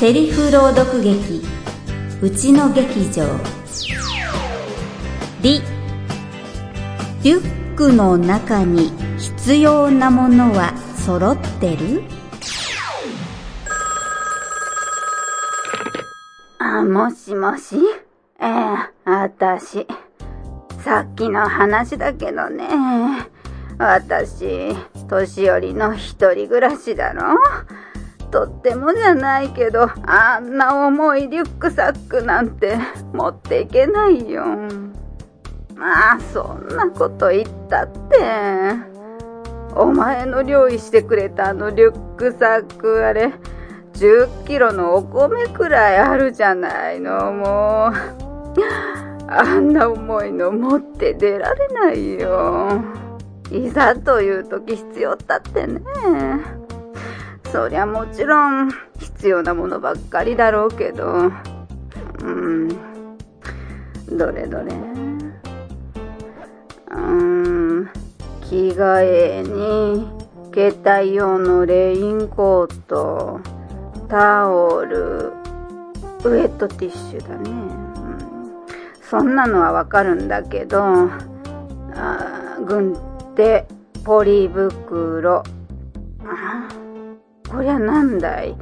セリフ朗読劇うちの劇場リリュックの中に必要なものは揃ってる？あ、もしもし？ええあたし。さっきの話だけどね。私、年寄りの一人暮らしだろ？とってもじゃないけど、あんな重いリュックサックなんて持っていけないよ。まあ、そんなこと言ったって。お前の料理してくれたあのリュックサックあれ、10キロのお米くらいあるじゃないの、もう。あんな重いの持って出られないよ。いざという時必要だってね。そりゃもちろん必要なものばっかりだろうけど。うん。どれどれ。うん。着替えに、携帯用のレインコート、タオル、ウェットティッシュだね。うん、そんなのはわかるんだけど、あ軍手、ポリ袋。あこりゃなんだい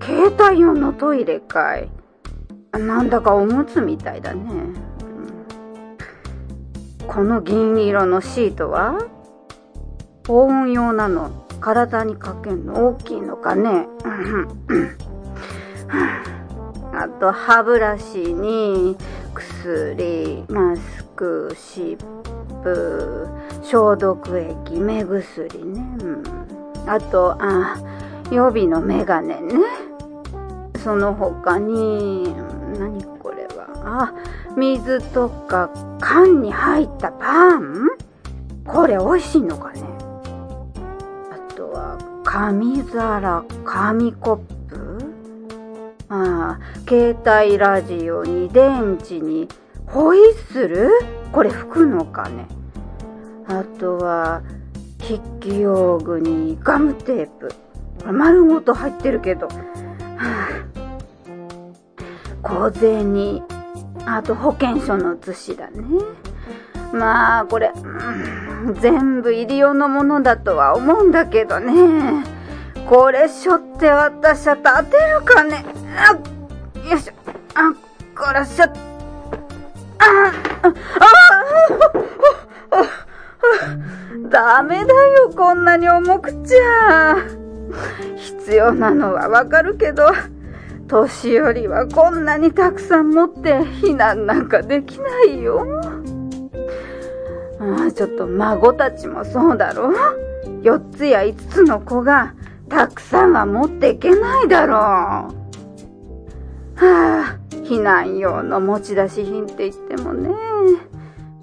携帯用のトイレかい。なんだかおむつみたいだね。この銀色のシートは？保温用なの。体にかけんの大きいのかね。あと歯ブラシに薬、マスク、湿布、消毒液、目薬ね。うん、あと、あ、予備のメガネね。その他に、何これは。あ、水とか缶に入ったパンこれ美味しいのかねあとは紙皿、紙コップああ、携帯ラジオに電池にホイッスル？これ吹くのかねあとは、筆記用具にガムテープ。丸ごと入ってるけど。はあ、小銭。あと保険証の写しだね。まあ、これ、うん、全部入り用のものだとは思うんだけどね。これしょって私は立てるかね。あよいしょ。あ、こらしょ。あ、あ、あ、あ、あダメだよ、こんなに重くちゃ。必要なのはわかるけど、年寄りはこんなにたくさん持って避難なんかできないよ。ああちょっと孫たちもそうだろ4つや5つの子がたくさんは持っていけないだろう。はあ、避難用の持ち出し品って言ってもね、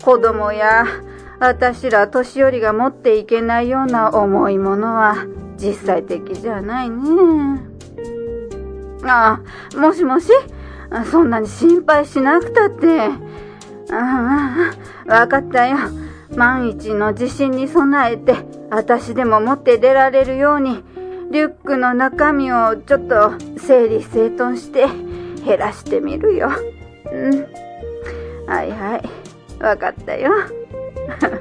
子供や私ら年寄りが持っていけないような重いものは実際的じゃないね。ああ、もしもし？そんなに心配しなくたって。ああ、わかったよ。万一の地震に備えて、私でも持って出られるように、リュックの中身をちょっと整理整頓して減らしてみるよ。うん。はいはい。わかったよ。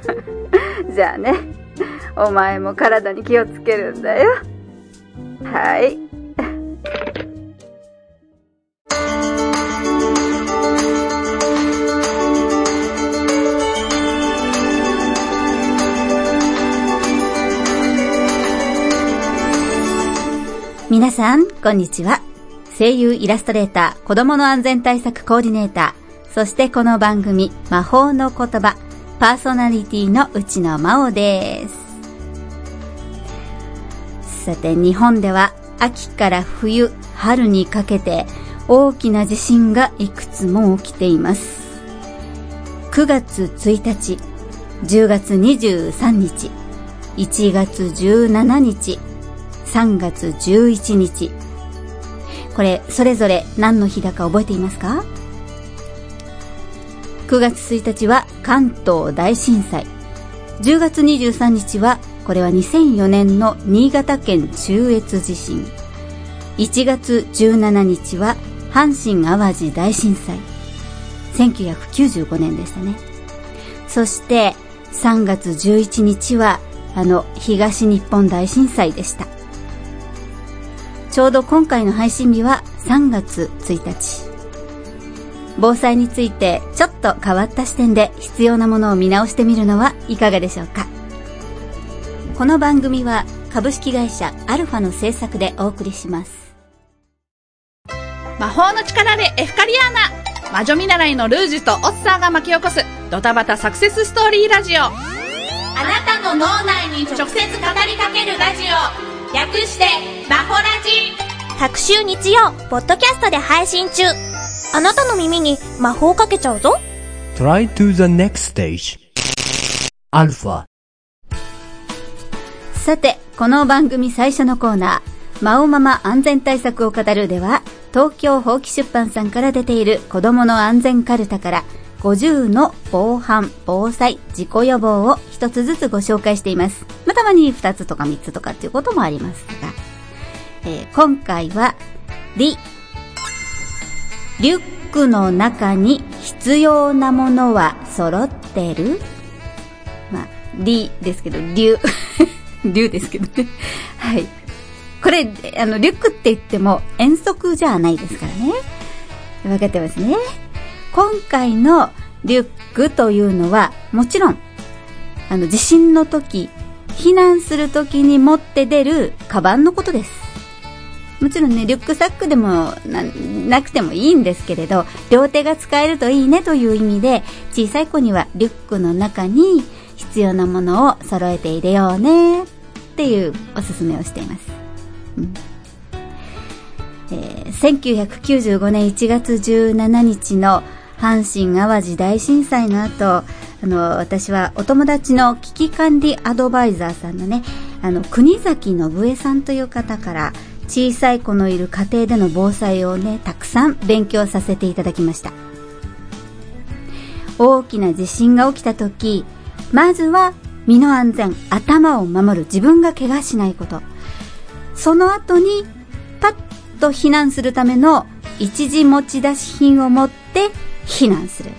じゃあね。お前も体に気をつけるんだよ。はい。皆さん、こんにちは。声優イラストレーター、子供の安全対策コーディネーター、そしてこの番組、魔法の言葉、パーソナリティの内野真央です。さて、日本では秋から冬、春にかけて大きな地震がいくつも起きています。9月1日、10月23日、1月17日、3月11日。これ、それぞれ何の日だか覚えていますか？?9 月1日は関東大震災。10月23日は、これは2004年の新潟県中越地震。1月17日は阪神淡路大震災。1995年でしたね。そして3月11日はあの東日本大震災でした。ちょうど今回の配信日は3月1日。防災についてちょっと変わった視点で必要なものを見直してみるのはいかがでしょうか。この番組は株式会社アルファの制作でお送りします。魔法の力でエフカリアーナ。魔女見習いのルージュとオッサーが巻き起こす。ドタバタサクセスストーリーラジオ。あなたの脳内に直接語りかけるラジオ。略してマホラジ。各週日曜ポッドキャストで配信中あなたの耳に魔法をかけちゃうぞ。Try to the next stage. アルファさてこの番組最初のコーナーマオママ安全対策を語るでは東京法規出版さんから出ている子供の安全カルタから50の防犯、防災、事故予防を一つずつご紹介しています。またまに2つとか3つとかっていうこともありますが、えー、今回は、リ、リュックの中に必要なものは揃ってる？まあ、リですけど、リュ、リュですけどね。はい。これ、あの、リュックって言っても遠足じゃないですからね。わかってますね。今回のリュックというのは、もちろん、あの、地震の時、避難する時に持って出るカバンのことです。もちろんね、リュックサックでもなくてもいいんですけれど、両手が使えるといいねという意味で、小さい子にはリュックの中に必要なものを揃えて入れようねっていうおすすめをしています。えー、1995年1月17日の阪神・淡路大震災の後、あの、私はお友達の危機管理アドバイザーさんのね、あの、国崎信江さんという方から、小さい子のいる家庭での防災をね、たくさん勉強させていただきました。大きな地震が起きた時、まずは身の安全、頭を守る、自分が怪我しないこと。その後にパッと避難するための一時持ち出し品を持って避難する。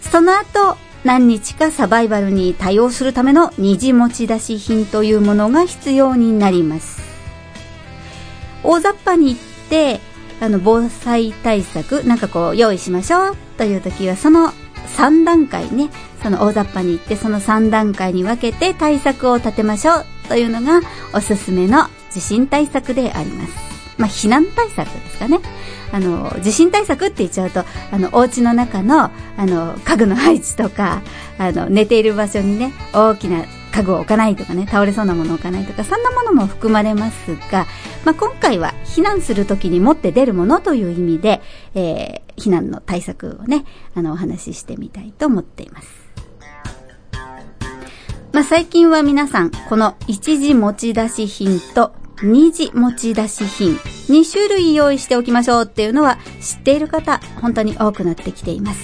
その後、何日かサバイバルに対応するための二次持ち出し品というものが必要になります。大雑把に言って、あの、防災対策、なんかこう、用意しましょうという時は、その3段階ね、その大雑把に言って、その3段階に分けて対策を立てましょうというのがおすすめの地震対策であります。まあ、避難対策ですかね。あの、地震対策って言っちゃうと、あの、お家の中の、あの、家具の配置とか、あの、寝ている場所にね、大きな家具を置かないとかね、倒れそうなものを置かないとか、そんなものも含まれますが、まあ、今回は避難するときに持って出るものという意味で、えー、避難の対策をね、あの、お話ししてみたいと思っています。まあ、最近は皆さん、この一時持ち出し品と二次持ち出し品、2種類用意しておきましょうっていうのは知っている方、本当に多くなってきています。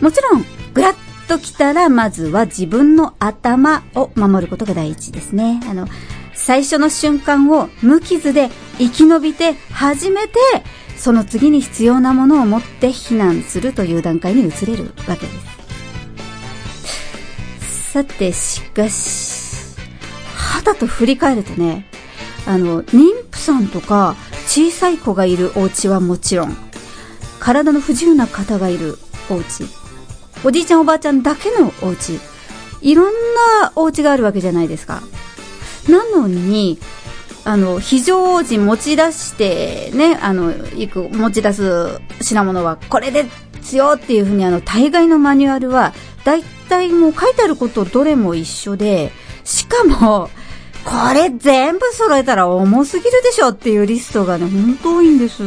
もちろん、ぐらっと来たら、まずは自分の頭を守ることが第一ですね。あの、最初の瞬間を無傷で生き延びて初めてその次に必要なものを持って避難するという段階に移れるわけです。さて、しかし、肌と振り返るとね、あの、妊婦さんとか小さい子がいるお家はもちろん、体の不自由な方がいるお家、おじいちゃんおばあちゃんだけのお家、いろんなお家があるわけじゃないですか。なのに、あの、非常時持ち出してね、あの、行く、持ち出す品物は、これですよっていうふうに、あの、大概のマニュアルは、大体もう書いてあることどれも一緒で、しかも、これ全部揃えたら重すぎるでしょっていうリストがね、ほんと多いんです。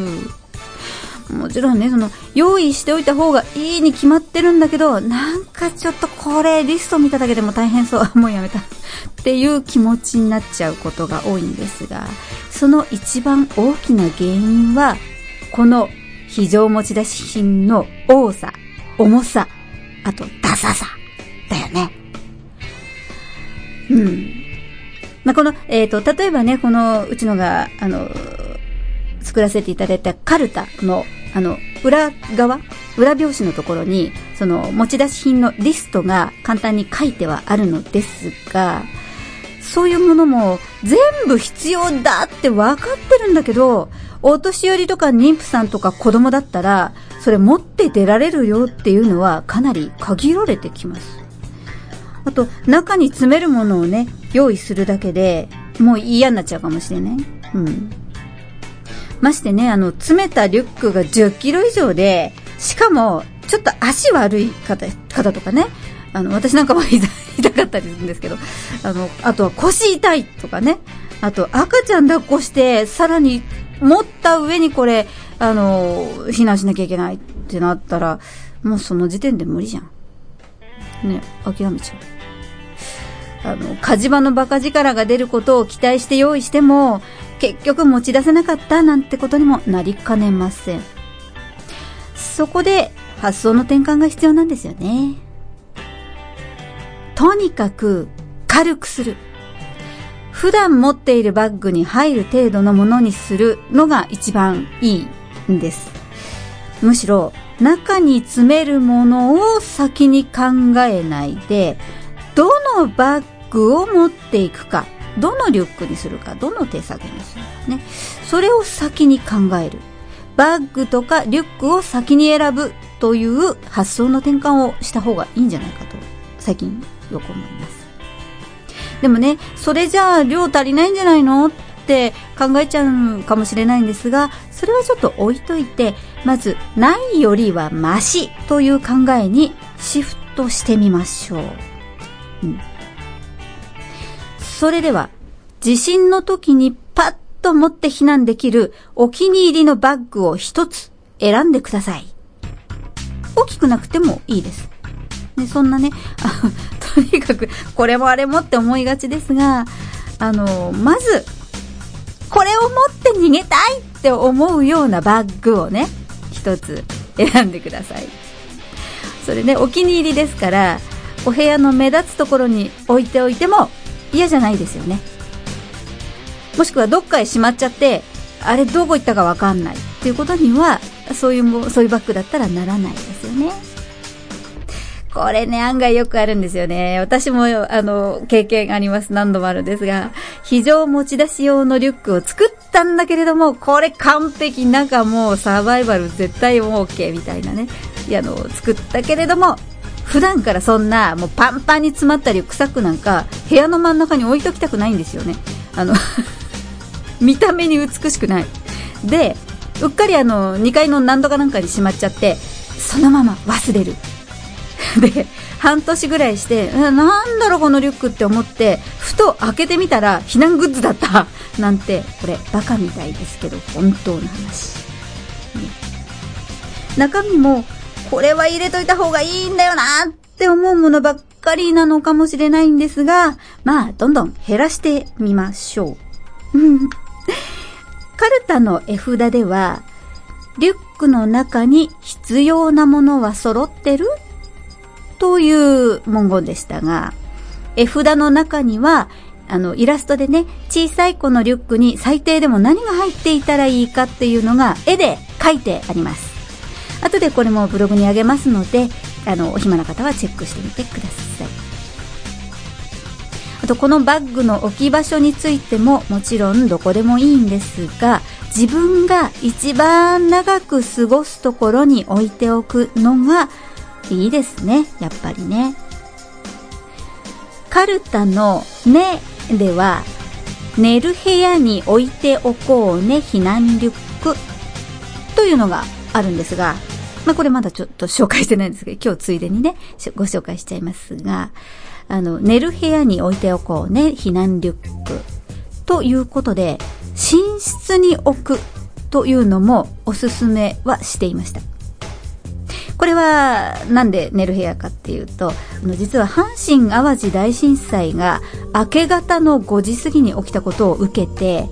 もちろんね、その、用意しておいた方がいいに決まってるんだけど、なんかちょっとこれ、リスト見ただけでも大変そう。もうやめた。っていう気持ちになっちゃうことが多いんですが、その一番大きな原因は、この非常持ち出し品の多さ、重さ、あと、ダサさ。だよね。うん。まあ、この、えっ、と、例えばね、この、うちのが、あの、作らせていただいたカルタの、あの、裏側裏表紙のところに、その、持ち出し品のリストが簡単に書いてはあるのですが、そういうものも全部必要だって分かってるんだけど、お年寄りとか妊婦さんとか子供だったら、それ持って出られるよっていうのはかなり限られてきます。あと、中に詰めるものをね、用意するだけで、もう嫌になっちゃうかもしれない。うん。ましてね、あの、詰めたリュックが10キロ以上で、しかも、ちょっと足悪い方、方とかね、あの、私なんかも痛痛かったりするんですけど、あの、あとは腰痛いとかね、あと赤ちゃん抱っこして、さらに持った上にこれ、あの、避難しなきゃいけないってなったら、もうその時点で無理じゃん。ね、諦めちゃう。あの、火事場のバカ力が出ることを期待して用意しても、結局持ち出せなかったなんてことにもなりかねません。そこで発想の転換が必要なんですよね。とにかく軽くする。普段持っているバッグに入る程度のものにするのが一番いいんです。むしろ中に詰めるものを先に考えないで、どのバッグを持っていくか、どのリュックにするか、どの手提げにするかね。それを先に考える。バッグとかリュックを先に選ぶという発想の転換をした方がいいんじゃないかと、最近よく思います。でもね、それじゃあ量足りないんじゃないのって考えちゃうかもしれないんですが、それはちょっと置いといて、まず、ないよりはマシという考えにシフトしてみましょう。うん。それでは、地震の時にパッと持って避難できるお気に入りのバッグを一つ選んでください。大きくなくてもいいです。ね、そんなね、とにかく、これもあれもって思いがちですが、あの、まず、これを持って逃げたいって思うようなバッグをね、一つ選んでください。それね、お気に入りですから、お部屋の目立つところに置いておいても嫌じゃないですよね。もしくはどっかへしまっちゃって、あれどこ行ったかわかんないっていうことには、そういうも、そういうバッグだったらならないですよね。これね、案外よくあるんですよね。私も、あの、経験あります。何度もあるんですが、非常持ち出し用のリュックを作ったんだけれども、これ完璧、中もうサバイバル絶対 OK みたいなね。いや、あの、作ったけれども、普段からそんな、もうパンパンに詰まったリュックサックなんか、部屋の真ん中に置いときたくないんですよね。あの、見た目に美しくない。で、うっかりあの、2階の何度かなんかにしまっちゃって、そのまま忘れる。で、半年ぐらいして、なんだろうこのリュックって思って、ふと開けてみたら避難グッズだった。なんて、これバカみたいですけど、本当の話。ね中身も、これは入れといた方がいいんだよなって思うものばっかりなのかもしれないんですが、まあ、どんどん減らしてみましょう。カルタの絵札では、リュックの中に必要なものは揃ってる？という文言でしたが、絵札の中には、あの、イラストでね、小さい子のリュックに最低でも何が入っていたらいいかっていうのが絵で書いてあります。後でこれもブログにあげますので、あの、お暇な方はチェックしてみてください。あと、このバッグの置き場所についてももちろんどこでもいいんですが、自分が一番長く過ごすところに置いておくのがいいですね。やっぱりね。カルタのねでは、寝る部屋に置いておこうね避難リュックというのがあるんですが、まあこれまだちょっと紹介してないんですけど、今日ついでにね、ご紹介しちゃいますが、あの、寝る部屋に置いておこうね避難リュックということで、寝室に置くというのもおすすめはしていました。これは、なんで寝る部屋かっていうと、あの実は阪神淡路大震災が明け方の5時過ぎに起きたことを受けて、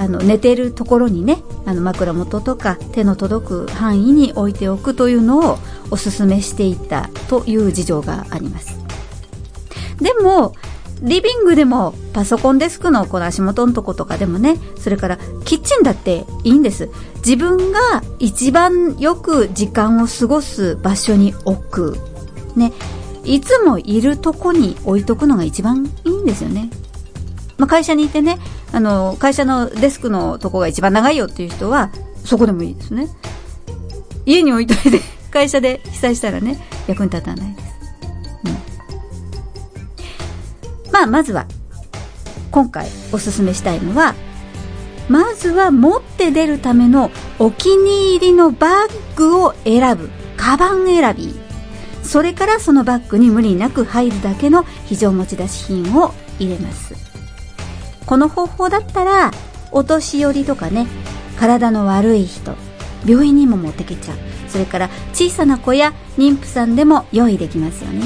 あの、寝てるところにね、あの、枕元とか手の届く範囲に置いておくというのをお勧めしていたという事情があります。でも、リビングでもパソコンデスクのこの足元のとことかでもね、それからキッチンだっていいんです。自分が一番よく時間を過ごす場所に置く。ね。いつもいるとこに置いとくのが一番いいんですよね。まあ、会社にいてね、あの、会社のデスクのとこが一番長いよっていう人は、そこでもいいですね。家に置いといて、会社で被災したらね、役に立たないです。うん。まあ、まずは、今回おすすめしたいのは、まずは持って出るためのお気に入りのバッグを選ぶ。カバン選び。それからそのバッグに無理なく入るだけの非常持ち出し品を入れます。この方法だったら、お年寄りとかね、体の悪い人、病院にも持ってけちゃう。それから小さな子や妊婦さんでも用意できますよね。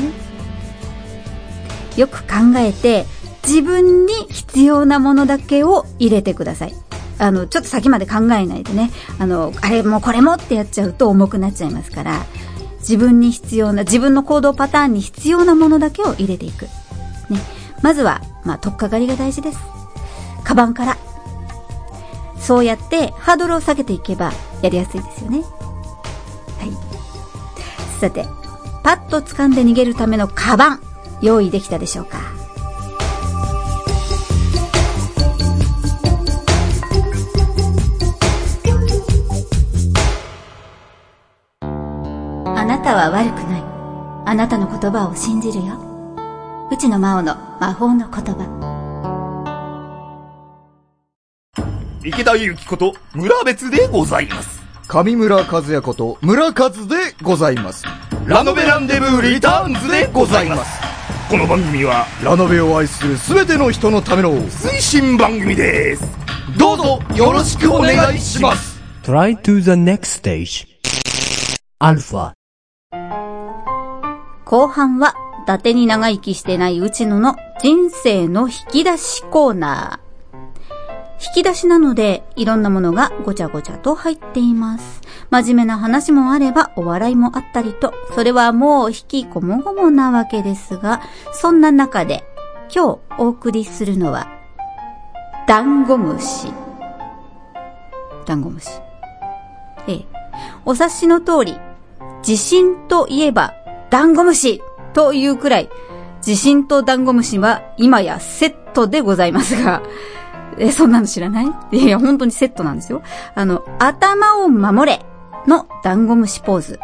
よく考えて、自分に必要なものだけを入れてください。あの、ちょっと先まで考えないでね、あの、あれもこれもってやっちゃうと重くなっちゃいますから、自分に必要な、自分の行動パターンに必要なものだけを入れていく。ね。まずは、まあ、とっかかりが大事です。カバンから。そうやってハードルを下げていけばやりやすいですよね。はい。さて、パッと掴んで逃げるためのカバン、用意できたでしょうか？あなたは悪くない。あなたの言葉を信じるよ。うちの魔王の魔法の言葉。池田祐希こと村別でございます。上村和也こと村和でございます。ラノベランデブーリターンズでございます。この番組はラノベを愛するすべての人のための推進番組です。どうぞよろしくお願いします。Try to the next stage. Alpha. 後半は、伊達に長生きしてない内野の人生の引き出しコーナー。引き出しなので、いろんなものがごちゃごちゃと入っています。真面目な話もあれば、お笑いもあったりと、それはもう引きこもごもなわけですが、そんな中で、今日お送りするのは、ダンゴムシ。ダンゴムシ。ええ。お察しの通り、地震といえば、ダンゴムシというくらい、地震とダンゴムシは今やセットでございますが、え、そんなの知らない？いや、本当にセットなんですよ。あの、頭を守れのダンゴムシポーズ。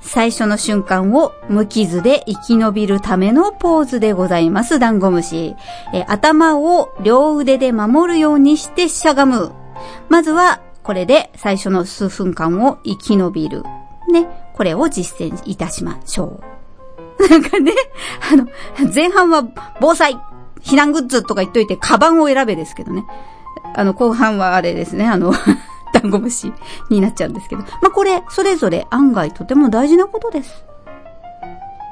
最初の瞬間を無傷で生き延びるためのポーズでございます、ダンゴムシ。え、頭を両腕で守るようにしてしゃがむ。まずは、これで最初の数分間を生き延びる。ね。これを実践いたしましょう。なんかね、あの、前半は防災避難グッズとか言っといて、カバンを選べですけどね。あの、後半はあれですね、あの、ダンゴムシになっちゃうんですけど。まあ、これ、それぞれ案外とても大事なことです。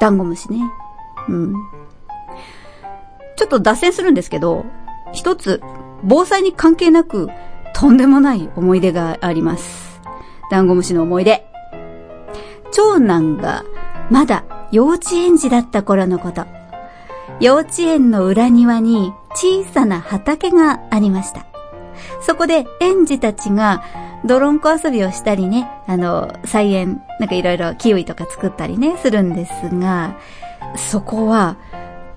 ダンゴムシね。うん。ちょっと脱線するんですけど、一つ、防災に関係なく、とんでもない思い出があります。ダンゴムシの思い出。長男が、まだ幼稚園児だった頃のこと。幼稚園の裏庭に小さな畑がありました。そこで園児たちが泥んこ遊びをしたりね、あの、菜園、なんかいろいろキウイとか作ったりね、するんですが、そこは、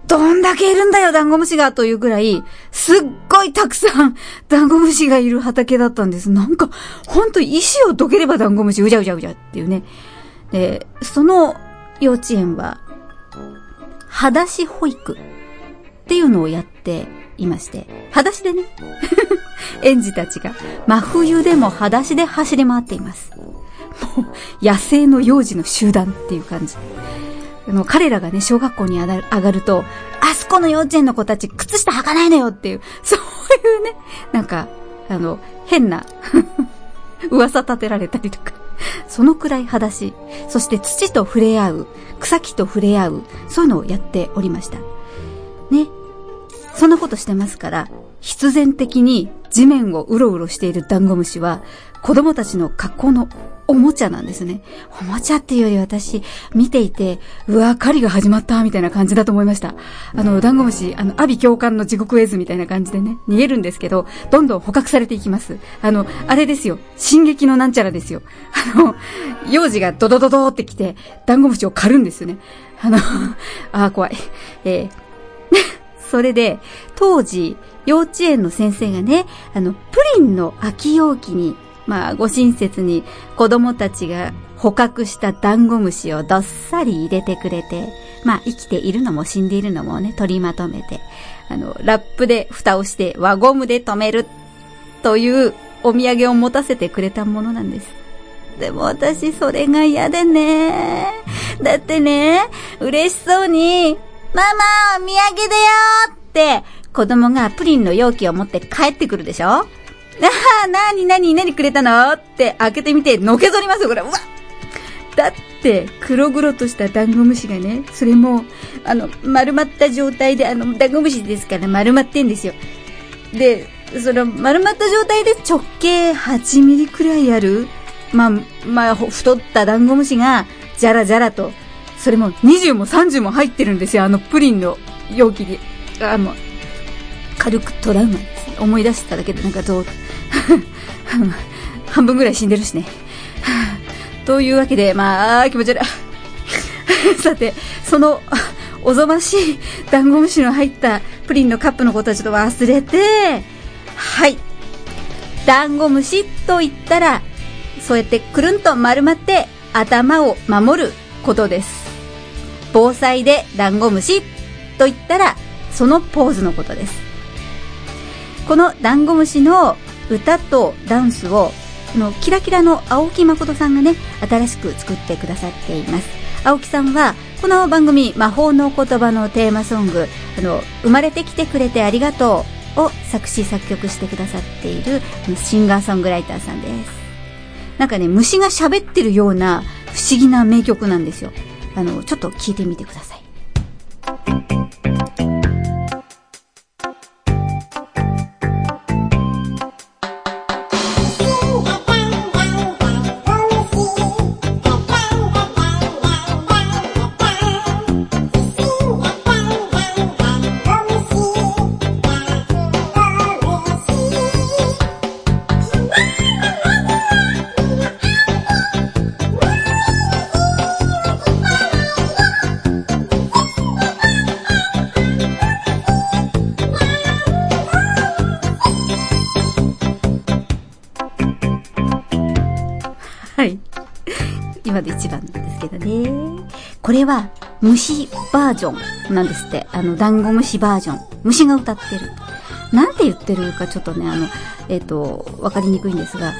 どんだけいるんだよ、ダンゴムシがというぐらい、すっごいたくさん、ダンゴムシがいる畑だったんです。なんか、ほんと石をどければダンゴムシ、うじゃうじゃうじゃっていうね。で、その幼稚園は、裸足保育っていうのをやっていまして、裸足でね、園児たちが真冬でも裸足で走り回っています。もう、野生の幼児の集団っていう感じ。あの、彼らがね、小学校に上がると、あそこの幼稚園の子たち、靴下履かないのよっていう、そういうね、なんか、あの、変な、噂立てられたりとか、そのくらい裸足、そして土と触れ合う、草木と触れ合う、そういうのをやっておりました。ね。そんなことしてますから、必然的に地面をうろうろしているダンゴムシは、子供たちの格好のおもちゃなんですね。おもちゃっていうより私、見ていて、うわ、狩りが始まった、みたいな感じだと思いました。あの、ダンゴムシ、あの、阿鼻教官の地獄絵図みたいな感じでね、逃げるんですけど、どんどん捕獲されていきます。あの、あれですよ。進撃のなんちゃらですよ。あの、幼児がドドドドって来て、ダンゴムシを狩るんですよね。あの、あー怖い。えー それで、当時、幼稚園の先生がね、あの、プリンの空き容器に、まあ、ご親切に子供たちが捕獲したダンゴムシをどっさり入れてくれて、まあ、生きているのも死んでいるのもね、取りまとめて、あの、ラップで蓋をして輪ゴムで留めるというお土産を持たせてくれたものなんです。でも私それが嫌でね。だってね、嬉しそうに、ママ、お土産だよって、子供がプリンの容器を持って帰ってくるでしょ？ああ、なになになにくれたの？って開けてみて、のけぞりますよ、これ。うわだって、黒々としたダンゴムシがね、それも、あの、丸まった状態で、あの、ダンゴムシですから丸まってんですよ。で、その、丸まった状態で直径8ミリくらいある、まあ、まあ、太ったダンゴムシが、じゃらじゃらと、それも20も30も入ってるんですよ、あのプリンの容器に。あ、もう、軽くトラウマです。思い出しただけでなんかどう、半分ぐらい死んでるしね。というわけで、まあ、気持ち悪い。さて、その、おぞましいダンゴムシの入ったプリンのカップのことはちょっと忘れて、はい。ダンゴムシと言ったら、そうやってくるんと丸まって頭を守ることです。防災でダンゴムシと言ったら、そのポーズのことです。このダンゴムシの歌とダンスを、あのキラキラの青木誠さんがね、新しく作ってくださっています。青木さんは、この番組、魔法の言葉のテーマソング、あの、生まれてきてくれてありがとうを作詞作曲してくださっているシンガーソングライターさんです。なんかね、虫が喋ってるような不思議な名曲なんですよ。あの、ちょっと聞いてみてください。れは、虫バージョンなんですって。あの、ダンゴムシバージョン。虫が歌ってる。なんて言ってるかちょっとね、あの、えっ、と、わかりにくいんですが、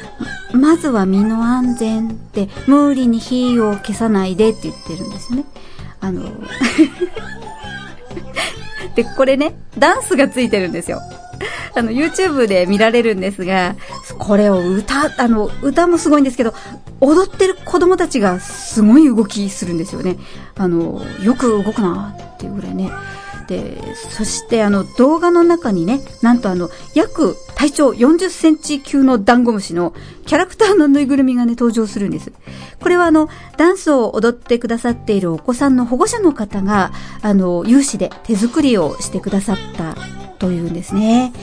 ままずは身の安全って、無理に火を消さないでって言ってるんですね。あの、で、これね、ダンスがついてるんですよ。あの、YouTube で見られるんですが、これを歌、あの、歌もすごいんですけど、踊ってる子供たちがすごい動きするんですよね。あの、よく動くなっていうぐらいね。で、そしてあの動画の中にね、なんとあの、約体長40センチ級のダンゴムシのキャラクターのぬいぐるみがね、登場するんです。これはあの、ダンスを踊ってくださっているお子さんの保護者の方が、あの、有志で手作りをしてくださったというんですね。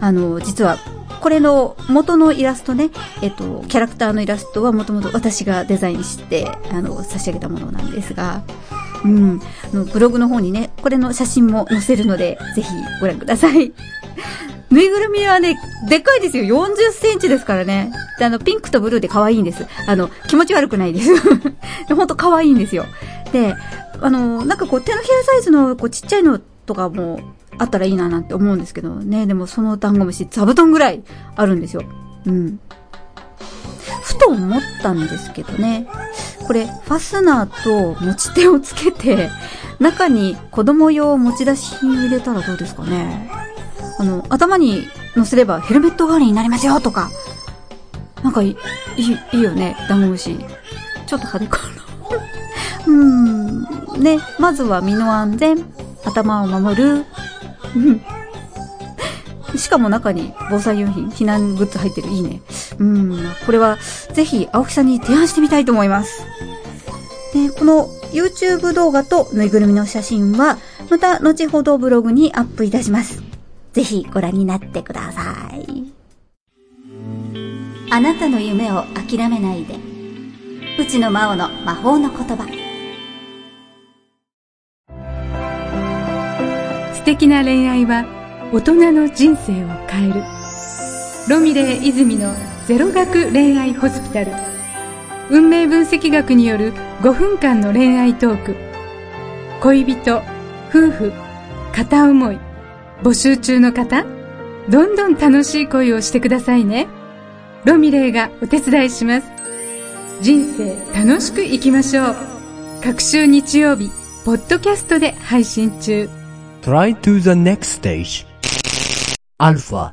あの、実は、これの元のイラストね、えっと、キャラクターのイラストはもともと私がデザインして、あの、差し上げたものなんですが、うん、あのブログの方にね、これの写真も載せるので、ぜひご覧ください。ぬいぐるみはね、でっかいですよ。40センチですからね。で、あの、ピンクとブルーで可愛いんです。あの、気持ち悪くないです。ほんと可愛いんですよ。で、あの、なんかこう、手のひらサイズの、こう、ちっちゃいのとかも、あったらいいななんて思うんですけどね。でもそのダンゴムシ、座布団ぐらいあるんですよ。うん。ふと思ったんですけどね。これ、ファスナーと持ち手をつけて、中に子供用持ち出し品入れたらどうですかね。あの、頭に乗せればヘルメット代わりになりますよとか。なんかいい、いい、よね、ダンゴムシ。ちょっと派手かな。うーん。ね、まずは身の安全、頭を守る。しかも中に防災用品、避難グッズ入ってる。いいね。うん、これはぜひ青木さんに提案してみたいと思います。で、この YouTube 動画とぬいぐるみの写真は、また後ほどブログにアップいたします。ぜひご覧になってください。あなたの夢を諦めないで。内野真央の魔法の言葉。素敵な恋愛は大人の人生を変える。ロミレー泉のゼロ学恋愛ホスピタル。運命分析学による5分間の恋愛トーク。恋人夫婦片思い。募集中の方どんどん楽しい恋をしてくださいね。ロミレーがお手伝いします。人生楽しく生きましょう。各週日曜日ポッドキャストで配信中。Try to the next stage. Alpha.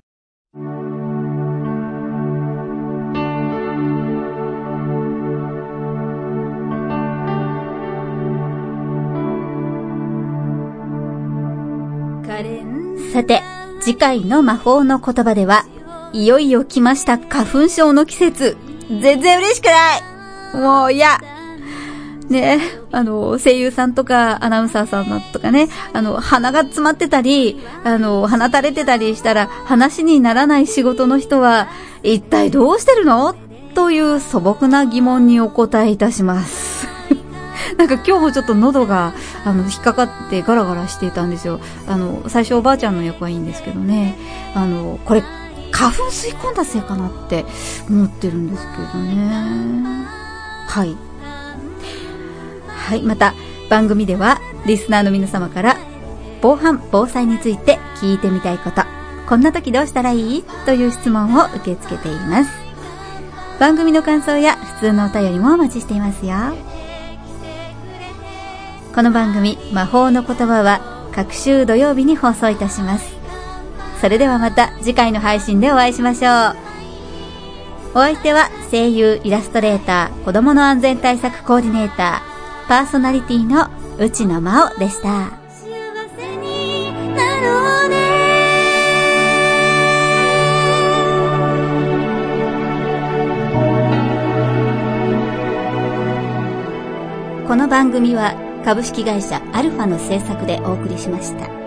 さて、次回の魔法の言葉では、いよいよ来ました花粉症の季節。全然嬉しくないもう嫌ねあの、声優さんとかアナウンサーさんとかね、あの、鼻が詰まってたり、あの、鼻垂れてたりしたら話にならない仕事の人は、一体どうしてるの？という素朴な疑問にお答えいたします。なんか今日もちょっと喉が、あの、引っかかってガラガラしていたんですよ。あの、最初おばあちゃんの役はいいんですけどね。あの、これ、花粉吸い込んだせいかなって思ってるんですけどね。はい。はい、また、番組では、リスナーの皆様から、防犯、防災について聞いてみたいこと、こんな時どうしたらいい？という質問を受け付けています。番組の感想や普通のお便りもお待ちしていますよ。この番組「魔法の言葉」は各週土曜日に放送いたしますそれではまた次回の配信でお会いしましょうお相手は声優イラストレーター子供の安全対策コーディネーターパーソナリティの内野真央でしたこの番組は株式会社アルファの制作でお送りしました。